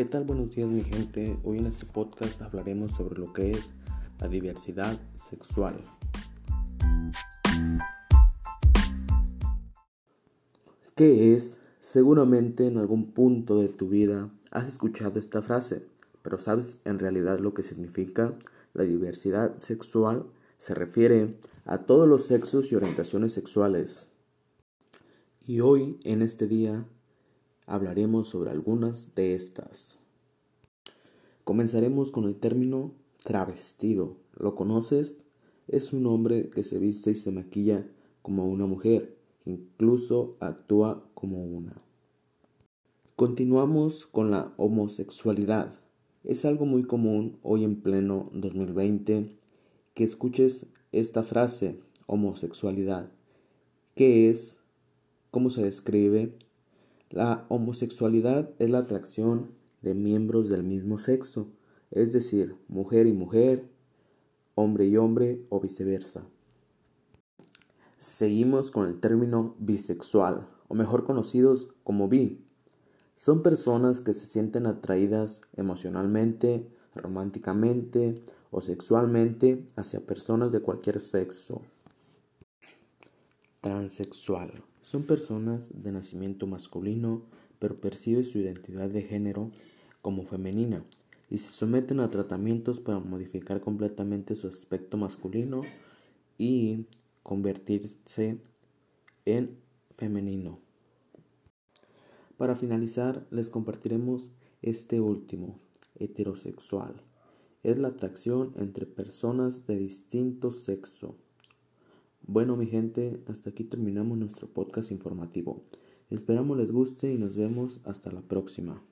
¿Qué tal? Buenos días mi gente. Hoy en este podcast hablaremos sobre lo que es la diversidad sexual. ¿Qué es? Seguramente en algún punto de tu vida has escuchado esta frase, pero ¿sabes en realidad lo que significa? La diversidad sexual se refiere a todos los sexos y orientaciones sexuales. Y hoy, en este día, hablaremos sobre algunas de estas. Comenzaremos con el término travestido. ¿Lo conoces? Es un hombre que se viste y se maquilla como una mujer, incluso actúa como una. Continuamos con la homosexualidad. Es algo muy común hoy en pleno 2020 que escuches esta frase, homosexualidad. ¿Qué es? ¿Cómo se describe? La homosexualidad es la atracción de miembros del mismo sexo, es decir, mujer y mujer, hombre y hombre o viceversa. Seguimos con el término bisexual, o mejor conocidos como bi. Son personas que se sienten atraídas emocionalmente, románticamente o sexualmente hacia personas de cualquier sexo. Transexual. Son personas de nacimiento masculino, pero perciben su identidad de género como femenina y se someten a tratamientos para modificar completamente su aspecto masculino y convertirse en femenino. Para finalizar, les compartiremos este último, heterosexual. Es la atracción entre personas de distinto sexo. Bueno, mi gente, hasta aquí terminamos nuestro podcast informativo. Esperamos les guste y nos vemos hasta la próxima.